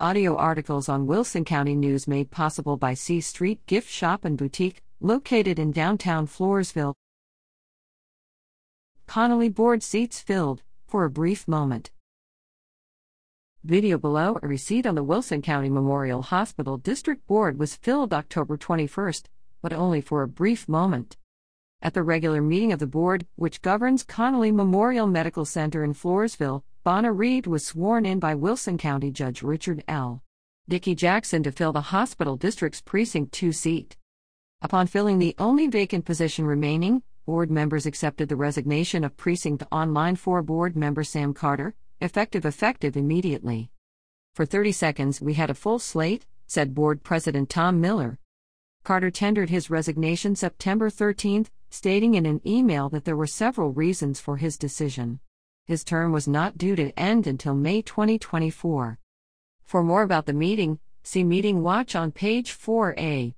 Audio articles on Wilson County News made possible by C Street Gift Shop and Boutique, located in downtown Floresville. Connally board seats filled, for a brief moment. Video below a receipt on the Wilson County Memorial Hospital District Board was filled October 21st, but only for a brief moment. At the regular meeting of the board, which governs Connally Memorial Medical Center in Floresville, Bonna Reed was sworn in by Wilson County Judge Richard L. Dickey Jackson to fill the hospital district's precinct 2 seat. Upon filling the only vacant position remaining, board members accepted the resignation of precinct online 4 board member Sam Carter, effective effective immediately. For 30 seconds we had a full slate, said board president Tom Miller. Carter tendered his resignation September 13, stating in an email that there were several reasons for his decision. His term was not due to end until May 2024. For more about the meeting, see Meeting Watch on page 4A.